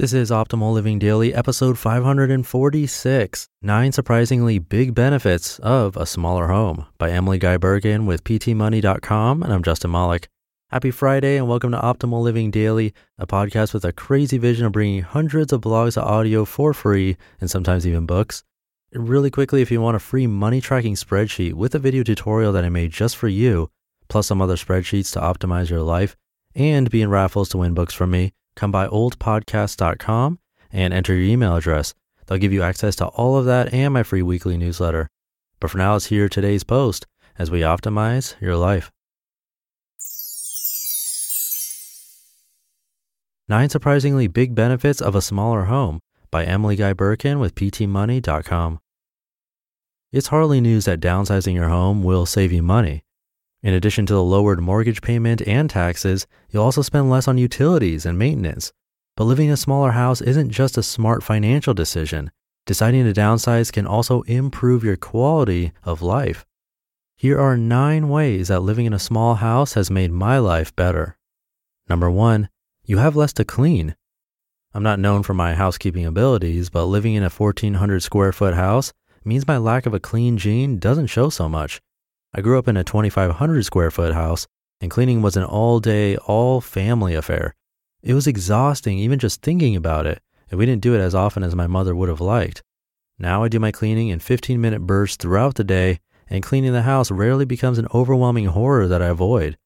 This is Optimal Living Daily, episode 546 Nine Surprisingly Big Benefits of a Smaller Home by Emily Guy Birken with PTMoney.com. And I'm Justin Malik. Happy Friday and welcome to Optimal Living Daily, a podcast with a crazy vision of bringing hundreds of blogs to audio for free and sometimes even books. And really quickly, if you want a free money tracking spreadsheet with a video tutorial that I made just for you, plus some other spreadsheets to optimize your life, and be in raffles to win books from me, come by oldpodcast.com and enter your email address. They'll give you access to all of that and my free weekly newsletter. But for now, let's hear today's post as we optimize your life. Nine Surprisingly Big Benefits of a Smaller Home by Emily Guy Birken with PTMoney.com. It's hardly news that downsizing your home will save you money. In addition to the lowered mortgage payment and taxes, you'll also spend less on utilities and maintenance. But living in a smaller house isn't just a smart financial decision. Deciding to downsize can also improve your quality of life. Here are nine ways that living in a small house has made my life better. Number one, you have less to clean. I'm not known for my housekeeping abilities, but living in a 1400 square foot house means my lack of a clean gene doesn't show so much. I grew up in a 2,500 square foot house, and cleaning was an all day, all family affair. It was exhausting even just thinking about it, and we didn't do it as often as my mother would have liked. Now I do my cleaning in 15 minute bursts throughout the day, and cleaning the house rarely becomes an overwhelming horror that I avoid.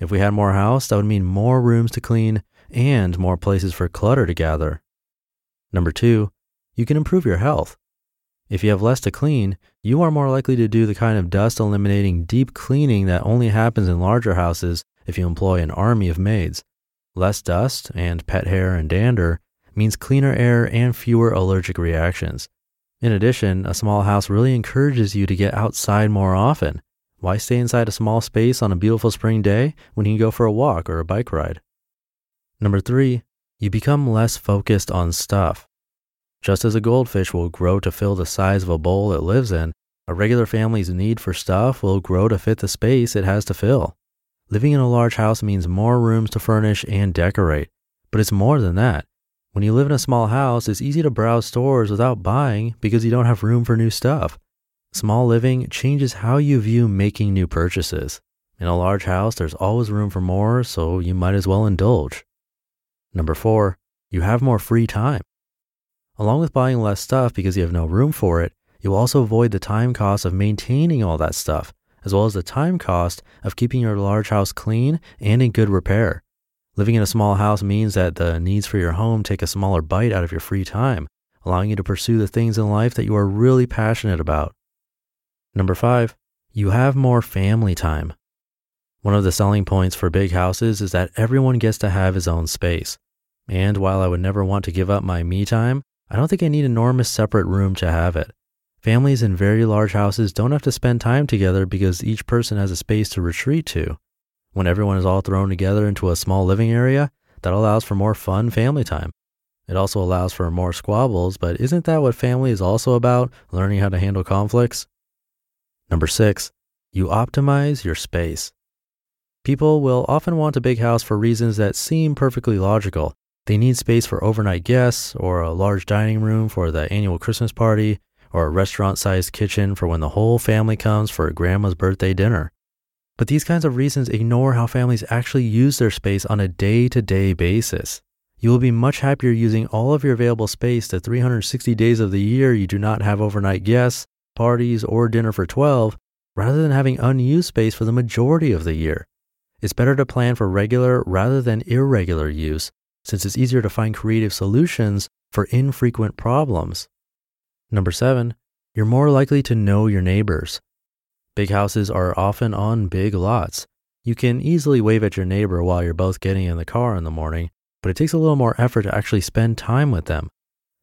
If we had more house, that would mean more rooms to clean and more places for clutter to gather. Number two, you can improve your health. If you have less to clean, you are more likely to do the kind of dust eliminating deep cleaning that only happens in larger houses if you employ an army of maids. Less dust and pet hair and dander means cleaner air and fewer allergic reactions. In addition, a small house really encourages you to get outside more often. Why stay inside a small space on a beautiful spring day when you can go for a walk or a bike ride? Number three, you become less focused on stuff. Just as a goldfish will grow to fill the size of a bowl it lives in, a regular family's need for stuff will grow to fit the space it has to fill. Living in a large house means more rooms to furnish and decorate, but it's more than that. When you live in a small house, it's easy to browse stores without buying because you don't have room for new stuff. Small living changes how you view making new purchases. In a large house, there's always room for more, so you might as well indulge. Number four, you have more free time. Along with buying less stuff because you have no room for it, you'll also avoid the time cost of maintaining all that stuff, as well as the time cost of keeping your large house clean and in good repair. Living in a small house means that the needs for your home take a smaller bite out of your free time, allowing you to pursue the things in life that you are really passionate about. Number five, you have more family time. One of the selling points for big houses is that everyone gets to have his own space. And while I would never want to give up my me time, I don't think I need enormous separate room to have it. Families in very large houses don't have to spend time together because each person has a space to retreat to. When everyone is all thrown together into a small living area, that allows for more fun family time. It also allows for more squabbles, but isn't that what family is also about? Learning how to handle conflicts? Number six, you optimize your space. People will often want a big house for reasons that seem perfectly logical, they need space for overnight guests, or a large dining room for the annual Christmas party, or a restaurant sized kitchen for when the whole family comes for grandma's birthday dinner. But these kinds of reasons ignore how families actually use their space on a day to day basis. you will be much happier using all of your available space the 360 days of the year you do not have overnight guests, parties, or dinner for 12, rather than having unused space for the majority of the year. It's better to plan for regular rather than irregular use, since it's easier to find creative solutions for infrequent problems. Number seven, you're more likely to know your neighbors. Big houses are often on big lots. You can easily wave at your neighbor while you're both getting in the car in the morning, but it takes a little more effort to actually spend time with them.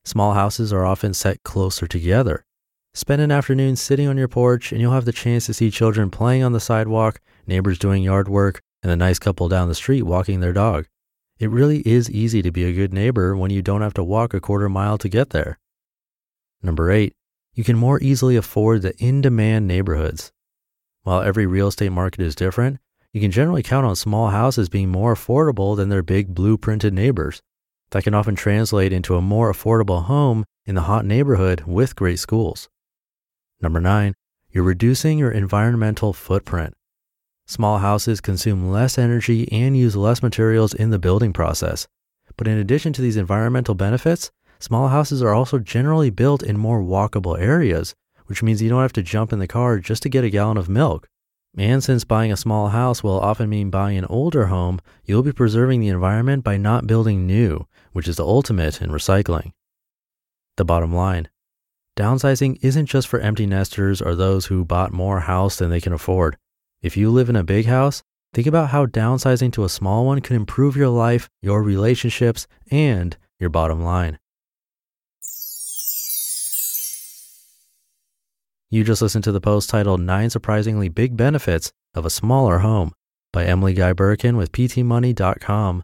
Small houses are often set closer together. Spend an afternoon sitting on your porch, and you'll have the chance to see children playing on the sidewalk, neighbors doing yard work, and a nice couple down the street walking their dog. It really is easy to be a good neighbor when you don't have to walk a quarter mile to get there. Number eight, you can more easily afford the in demand neighborhoods. While every real estate market is different, you can generally count on small houses being more affordable than their big blueprinted neighbors. That can often translate into a more affordable home in the hot neighborhood with great schools. Number nine, you're reducing your environmental footprint. Small houses consume less energy and use less materials in the building process. But in addition to these environmental benefits, small houses are also generally built in more walkable areas, which means you don't have to jump in the car just to get a gallon of milk. And since buying a small house will often mean buying an older home, you'll be preserving the environment by not building new, which is the ultimate in recycling. The bottom line Downsizing isn't just for empty nesters or those who bought more house than they can afford. If you live in a big house, think about how downsizing to a small one could improve your life, your relationships, and your bottom line. You just listened to the post titled Nine Surprisingly Big Benefits of a Smaller Home by Emily Guy Birken with PTMoney.com.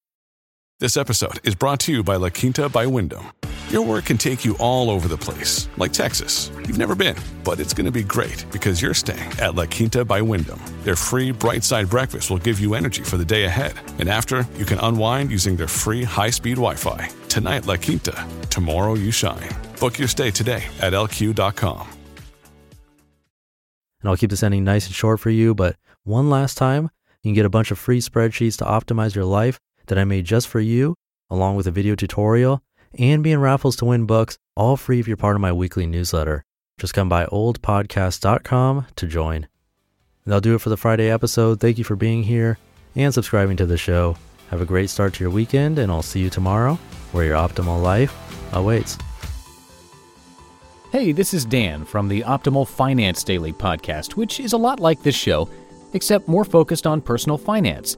This episode is brought to you by La Quinta by Wyndham. Your work can take you all over the place, like Texas. You've never been, but it's going to be great because you're staying at La Quinta by Wyndham. Their free bright side breakfast will give you energy for the day ahead. And after, you can unwind using their free high speed Wi Fi. Tonight, La Quinta. Tomorrow, you shine. Book your stay today at lq.com. And I'll keep this ending nice and short for you, but one last time, you can get a bunch of free spreadsheets to optimize your life that I made just for you, along with a video tutorial, and be in raffles to win books, all free if you're part of my weekly newsletter. Just come by oldpodcast.com to join. That'll do it for the Friday episode. Thank you for being here and subscribing to the show. Have a great start to your weekend, and I'll see you tomorrow where your optimal life awaits. Hey, this is Dan from the Optimal Finance Daily podcast, which is a lot like this show, except more focused on personal finance.